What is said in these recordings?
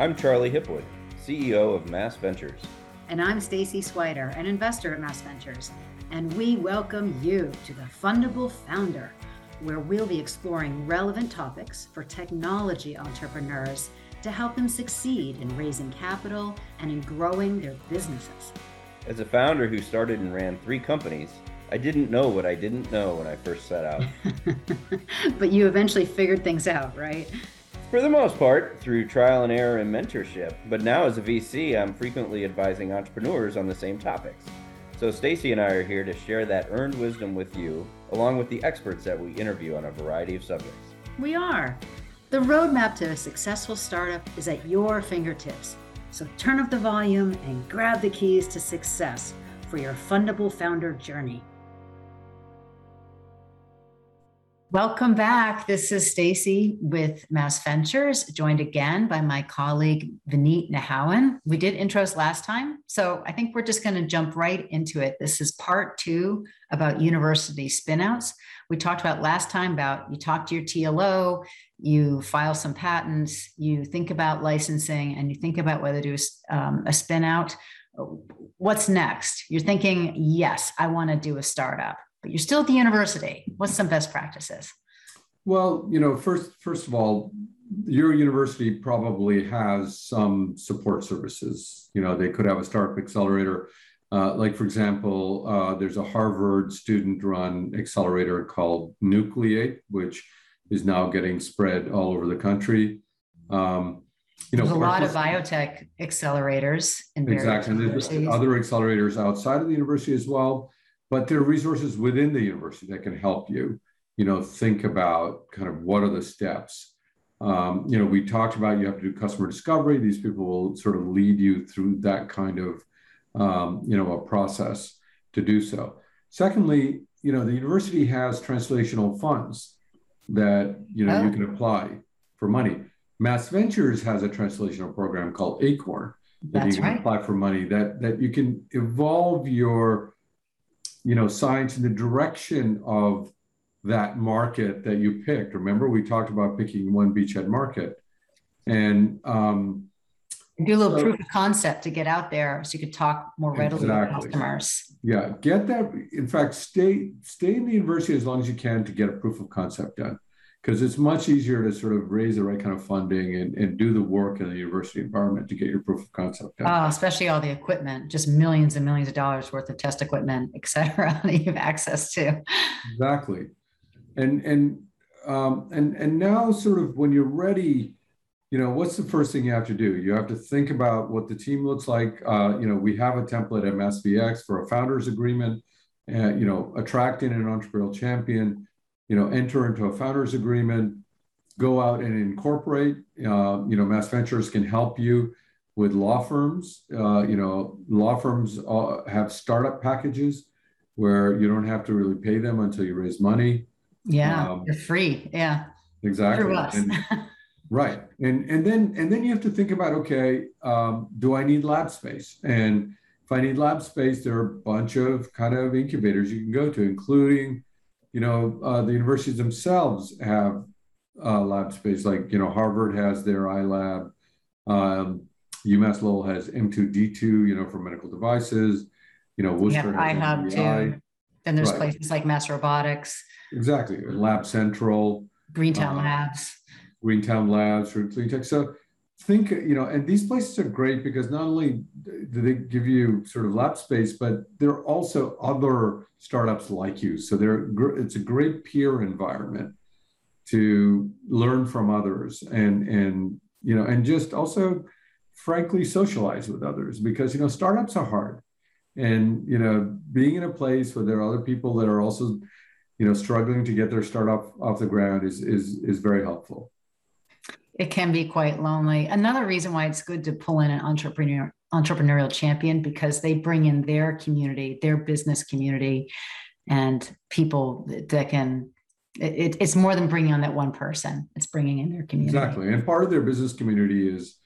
I'm Charlie Hipwood, CEO of Mass Ventures. And I'm Stacy Swider, an investor at Mass Ventures. And we welcome you to the Fundable Founder, where we'll be exploring relevant topics for technology entrepreneurs to help them succeed in raising capital and in growing their businesses. As a founder who started and ran three companies, I didn't know what I didn't know when I first set out. but you eventually figured things out, right? For the most part, through trial and error and mentorship. But now, as a VC, I'm frequently advising entrepreneurs on the same topics. So, Stacy and I are here to share that earned wisdom with you, along with the experts that we interview on a variety of subjects. We are. The roadmap to a successful startup is at your fingertips. So, turn up the volume and grab the keys to success for your fundable founder journey. Welcome back. This is Stacy with Mass Ventures, joined again by my colleague Vinit Nijhawan. We did intros last time, so I think we're just going to jump right into it. This is part two about university spinouts. We talked about last time about you talk to your TLO, you file some patents, you think about licensing, and you think about whether to do um, a spinout. What's next? You're thinking, yes, I want to do a startup but you're still at the university. What's some best practices? Well, you know, first first of all, your university probably has some support services. You know, they could have a startup accelerator. Uh, like, for example, uh, there's a Harvard student run accelerator called Nucleate, which is now getting spread all over the country. Um, you know, there's a lot of biotech accelerators in exactly. There's other accelerators outside of the university as well but there are resources within the university that can help you you know think about kind of what are the steps um, you know we talked about you have to do customer discovery these people will sort of lead you through that kind of um, you know a process to do so secondly you know the university has translational funds that you know oh. you can apply for money mass ventures has a translational program called acorn that That's you can right. apply for money that that you can evolve your you know science in the direction of that market that you picked. Remember, we talked about picking one beachhead market, and um, do a little so, proof of concept to get out there, so you could talk more readily exactly. with customers. Yeah, get that. In fact, stay stay in the university as long as you can to get a proof of concept done because it's much easier to sort of raise the right kind of funding and, and do the work in the university environment to get your proof of concept done. Oh, especially all the equipment, just millions and millions of dollars worth of test equipment, et cetera, that you have access to. Exactly. And and um, and and now sort of when you're ready, you know, what's the first thing you have to do? You have to think about what the team looks like. Uh, you know, we have a template at MSVX for a founders agreement, uh, you know, attracting an entrepreneurial champion you know, enter into a founders agreement, go out and incorporate. Uh, you know, Mass Ventures can help you with law firms. Uh, you know, law firms have startup packages where you don't have to really pay them until you raise money. Yeah, um, you're free. Yeah, exactly. And, right, and and then and then you have to think about okay, um, do I need lab space? And if I need lab space, there are a bunch of kind of incubators you can go to, including you know, uh, the universities themselves have uh, lab space. Like, you know, Harvard has their iLab. Um, UMass Lowell has M2D2, you know, for medical devices. You know, Worcester yeah, has iHub too. Then there's right. places like Mass Robotics. Exactly. Lab Central. Greentown uh, Labs. Greentown Labs for clean tech. So think, you know, and these places are great because not only do they give you sort of lab space, but there are also other startups like you. So they're, it's a great peer environment to learn from others and, and, you know, and just also frankly socialize with others because, you know, startups are hard. And, you know, being in a place where there are other people that are also, you know, struggling to get their startup off the ground is, is, is very helpful it can be quite lonely. Another reason why it's good to pull in an entrepreneur entrepreneurial champion because they bring in their community, their business community, and people that can. It, it's more than bringing on that one person; it's bringing in their community. Exactly, and part of their business community is,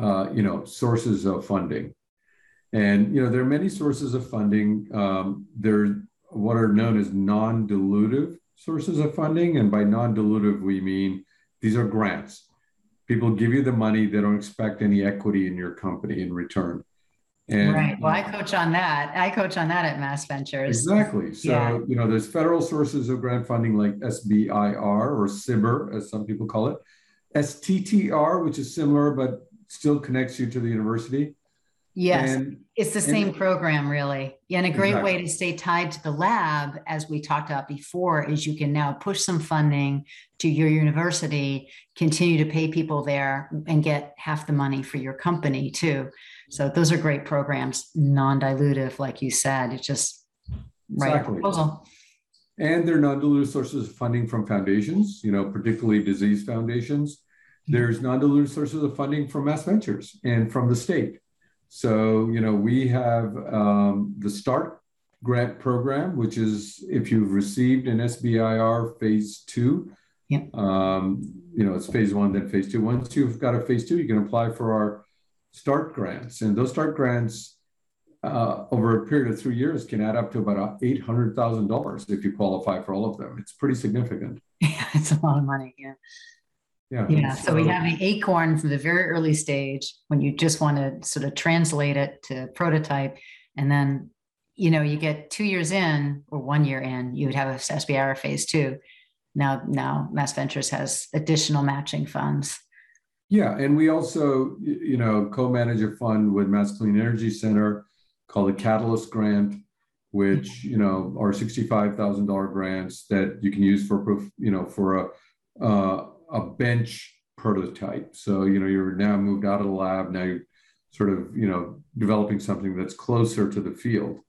uh, you know, sources of funding, and you know there are many sources of funding. Um, there what are known as non-dilutive sources of funding, and by non-dilutive we mean these are grants people give you the money they don't expect any equity in your company in return and, right. Well, I coach on that. I coach on that at Mass Ventures. Exactly. So, yeah. you know, there's federal sources of grant funding like SBIR or SBIR, as some people call it, STTR, which is similar but still connects you to the university. Yes, and, it's the same and, program, really. And a great exactly. way to stay tied to the lab, as we talked about before, is you can now push some funding to your university, continue to pay people there, and get half the money for your company too. So those are great programs, non-dilutive, like you said. It's just right exactly. proposal. And they're non-dilutive sources of funding from foundations, you know, particularly disease foundations. Hmm. There's non-dilutive sources of funding from Mass Ventures and from the state. So, you know, we have um, the START grant program, which is if you've received an SBIR phase two, yeah. um, you know, it's phase one, then phase two. Once you've got a phase two, you can apply for our START grants. And those START grants uh, over a period of three years can add up to about $800,000 if you qualify for all of them. It's pretty significant. Yeah, it's a lot of money. Yeah. Yeah. Yeah. So, so we have the acorn from the very early stage when you just want to sort of translate it to prototype. And then, you know, you get two years in or one year in, you would have a SBIR phase two. Now, now Mass Ventures has additional matching funds. Yeah. And we also, you know, co-manage a fund with Mass Clean Energy Center called the Catalyst Grant, which, mm-hmm. you know, are $65,000 grants that you can use for, proof, you know, for a, uh, a bench prototype. So, you know, you're now moved out of the lab. Now you're sort of, you know, developing something that's closer to the field.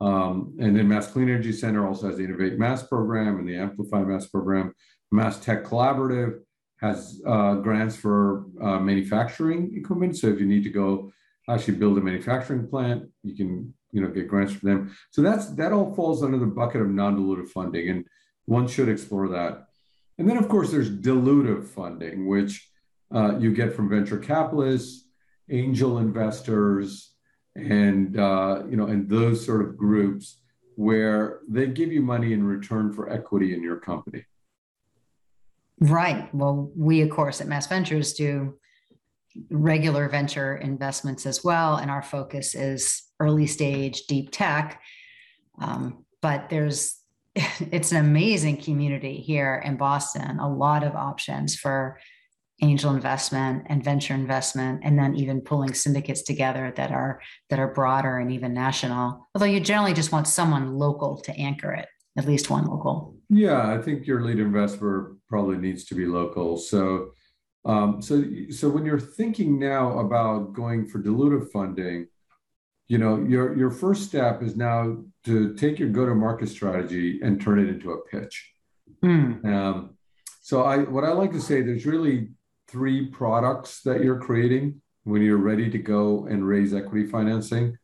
Um, and then Mass Clean Energy Center also has the Innovate Mass program and the Amplify Mass program. Mass Tech Collaborative has uh, grants for uh, manufacturing equipment. So if you need to go actually build a manufacturing plant, you can, you know, get grants from them. So that's that all falls under the bucket of non-dilutive funding, and one should explore that. And then, of course, there's dilutive funding, which uh, you get from venture capitalists, angel investors, and uh, you know, and those sort of groups where they give you money in return for equity in your company. Right. Well, we of course at Mass Ventures do regular venture investments as well, and our focus is early stage deep tech. Um, but there's it's an amazing community here in Boston. A lot of options for angel investment and venture investment, and then even pulling syndicates together that are that are broader and even national. Although you generally just want someone local to anchor it, at least one local. Yeah, I think your lead investor probably needs to be local. So, um, so so when you're thinking now about going for dilutive funding, you know your your first step is now to take your go-to-market strategy and turn it into a pitch. Mm. Um, so I what I like to say there's really three products that you're creating when you're ready to go and raise equity financing.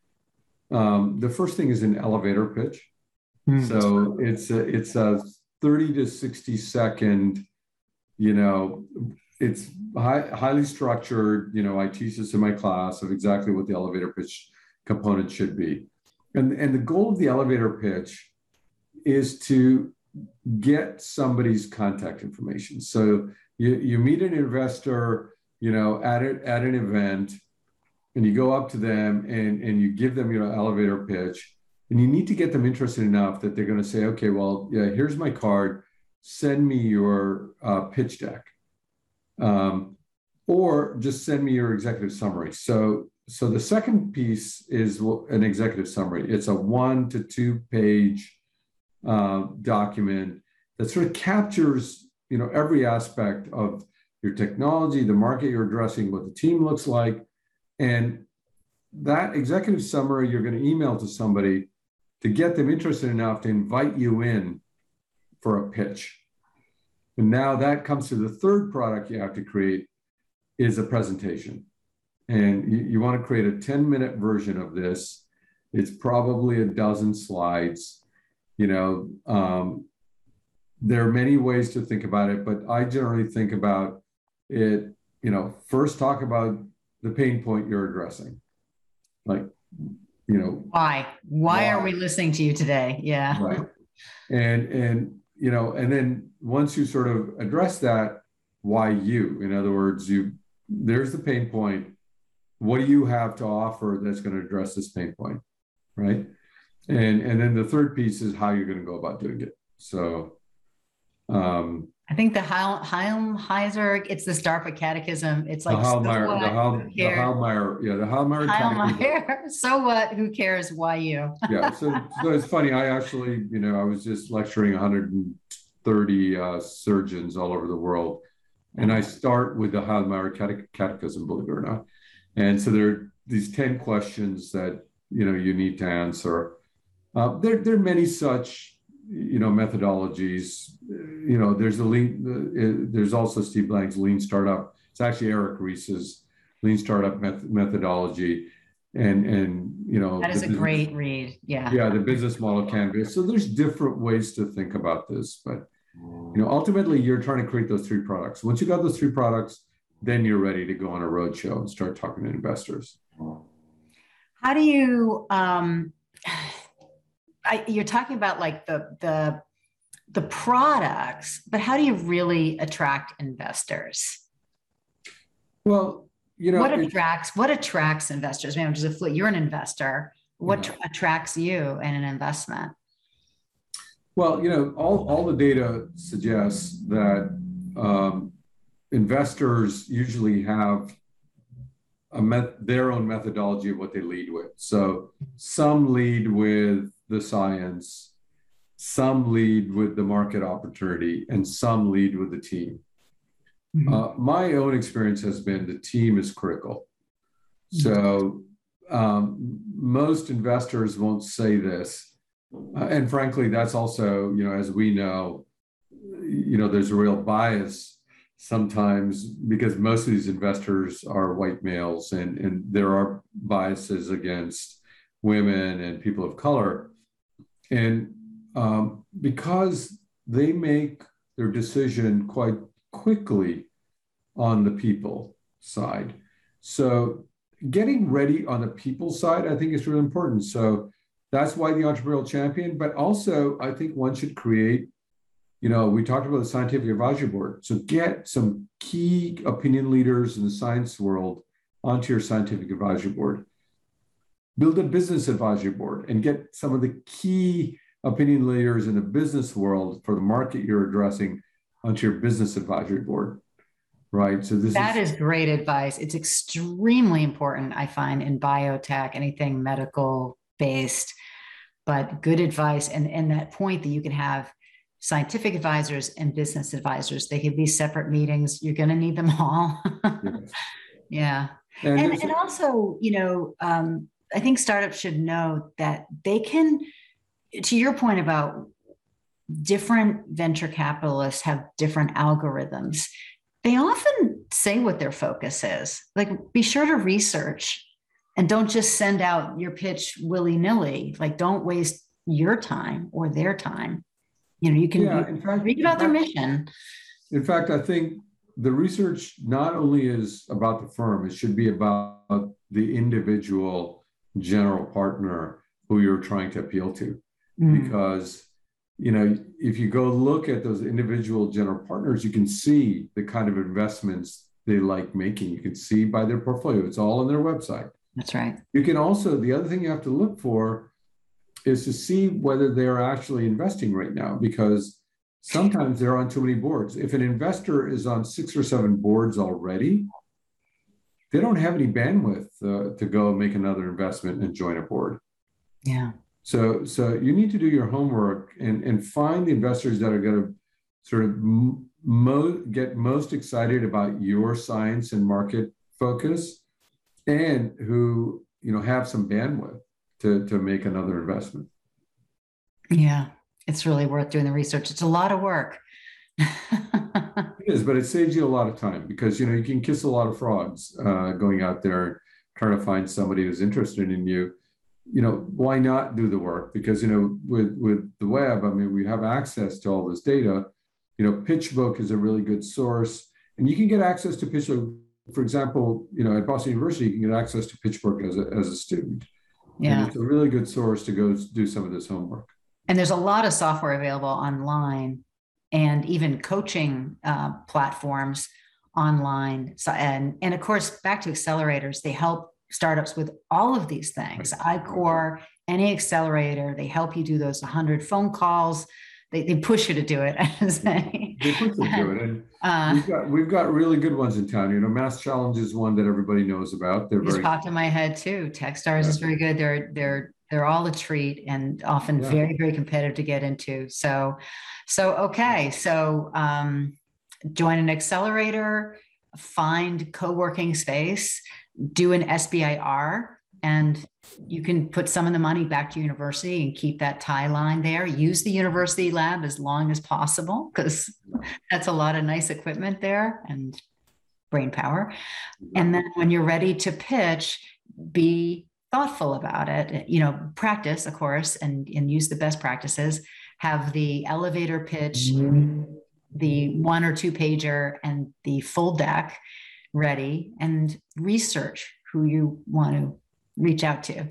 Um, the first thing is an elevator pitch. Mm. So it's a, it's a 30 to 60 second, you know, it's high, highly structured. You know, I teach this in my class of exactly what the elevator pitch component should be. And, and the goal of the elevator pitch is to get somebody's contact information. So you, you meet an investor, you know, at, a, at an event, and you go up to them and, and you give them your elevator pitch. And you need to get them interested enough that they're going to say, okay, well, yeah, here's my card. Send me your uh, pitch deck. Um, or just send me your executive summary. So so the second piece is an executive summary. It's a one to two page uh, document that sort of captures, you know, every aspect of your technology, the market you're addressing, what the team looks like, and that executive summary you're going to email to somebody to get them interested enough to invite you in for a pitch. And now that comes to the third product you have to create is a presentation and you, you want to create a 10 minute version of this it's probably a dozen slides you know um, there are many ways to think about it but i generally think about it you know first talk about the pain point you're addressing like you know why why, why? are we listening to you today yeah right and and you know and then once you sort of address that why you. In other words, you there's the pain point. What do you have to offer that's going to address this pain point, right? And and then the third piece is how you're going to go about doing it. So, um, I think the Heilmeier, it's this DARPA catechism. It's like the Heilmeier, so the, Heil, the Heilmeier, yeah, the Heilmeier, Heilmeier. So what? Who cares? Why you? yeah. So, so it's funny. I actually, you know, I was just lecturing 130 uh, surgeons all over the world, and I start with the Heilmeier catechism, believe it or not. And so there are these 10 questions that you know you need to answer. Uh, there, there are many such you know methodologies. You know there's a lean there's also steve blank's lean startup. It's actually eric ries's lean startup methodology. And and you know that is a business, great read. Yeah. Yeah the business model canvas so there's different ways to think about this but you know ultimately you're trying to create those three products. Once you got those three products then you're ready to go on a roadshow and start talking to investors how do you um I, you're talking about like the the the products, but how do you really attract investors? Well, you know, what attracts what attracts investors? I mean, just a you're an investor. What yeah. attracts you in an investment? Well, you know, all, all the data suggests that um, investors usually have a met, their own methodology of what they lead with. So some lead with the science, some lead with the market opportunity, and some lead with the team. Mm-hmm. Uh, my own experience has been the team is critical. So um, most investors won't say this. Uh, and frankly, that's also, you know, as we know, you know, there's a real bias sometimes because most of these investors are white males and, and there are biases against women and people of color. And um, because they make their decision quite quickly on the people side. So getting ready on the people side, I think is really important. So that's why the entrepreneurial champion, but also I think one should create, you know, we talked about the scientific advisory board. So get some key opinion leaders in the science world onto your scientific advisory board. Build a business advisory board and get some of the key opinion leaders in the business world for the market you're addressing onto your business advisory board right? So this that is, is great advice. It's extremely important i find in biotech anything medical based but good advice and and that point that you can have scientific advisors and business advisors they could be separate meetings you're going to need them all yes. yeah and, and, and, also you know um, I think startups should know that they can, to your point about different venture capitalists have different algorithms. They often say what their focus is. Like, be sure to research and don't just send out your pitch willy nilly. Like, don't waste your time or their time. You know, you can yeah, in fact, read about their mission. In fact, I think the research not only is about the firm, it should be about the individual general partner who you're trying to appeal to. Mm. Because, you know, if you go look at those individual general partners, you can see the kind of investments they like making. You can see by their portfolio, it's all on their website. That's right. You can also, the other thing you have to look for is to see whether they're actually investing right now because sometimes they're on too many boards. If an investor is on six or seven boards already, they don't have any bandwidth uh, to go make another investment and join a board. Yeah. So so you need to do your homework and and find the investors that are going to sort of mo- get most excited about your science and market focus, and who you know have some bandwidth to to make another investment. Yeah, it's really worth doing the research. It's a lot of work. it is, but it saves you a lot of time because you know you can kiss a lot of frogs uh, going out there trying to find somebody who's interested in you. You know, why not do the work? Because you know, with with the web, I mean, we have access to all this data. You know, PitchBook is a really good source, and you can get access to PitchBook. For example, you know, at Boston University, you can get access to PitchBook as a as a student. Yeah, and it's a really good source to go do some of this homework. And there's a lot of software available online and even coaching uh, platforms online. So, and, and of course, back to accelerators, they help startups with all of these things. I-Corps, any accelerator, they help you do those 100 phone calls. They, they push you to do it. they push you to do it. And uh, we've, got, we've got really good ones in town. You know, Mass Challenge is one that everybody knows about. They're just very, popped in my head too. Techstars yeah. is very good. They're they're they're all a treat and often yeah. very very competitive to get into. So so okay. So um, join an accelerator, find co-working space, do an SBIR, and you can put some of the money back to university and keep that tie line there. Use the university lab as long as possible because that's a lot of nice equipment there and brain power. And then when you're ready to pitch, be thoughtful about it. You know, practice, of course, and, and use the best practices. Have the elevator pitch. Mm-hmm the one or two pager and the full deck ready and research who you want to reach out to.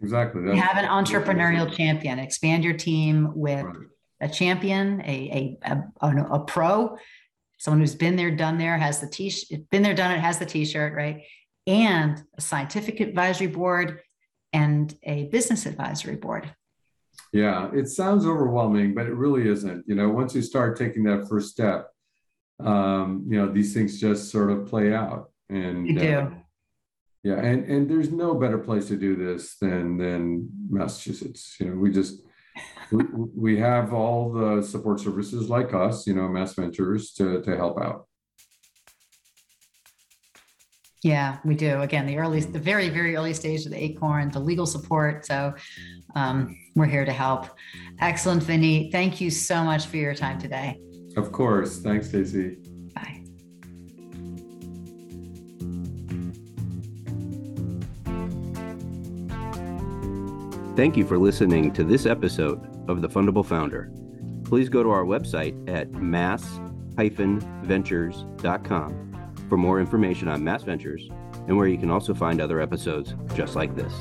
Exactly. That's, have an entrepreneurial champion. Expand your team with right. a champion, a, a, a, a, pro, someone who's been there, done there, has the t shirt, been there, done it, has the t-shirt, right? And a scientific advisory board and a business advisory board. Yeah, it sounds overwhelming, but it really isn't. You know, once you start taking that first step, um, you know, these things just sort of play out. And you do. Uh, yeah, and and there's no better place to do this than than Massachusetts. You know, we just we, we have all the support services like us, you know, Mass Ventures to to help out. Yeah, we do. Again, the early, the very, very early stage of the acorn, the legal support. So um, we're here to help. Excellent, Vinny. Thank you so much for your time today. Of course. Thanks, Stacy. Thank you for listening to this episode of The Fundable Founder. Please go to our website at mass-ventures.com for more information on Mass Ventures and where you can also find other episodes just like this.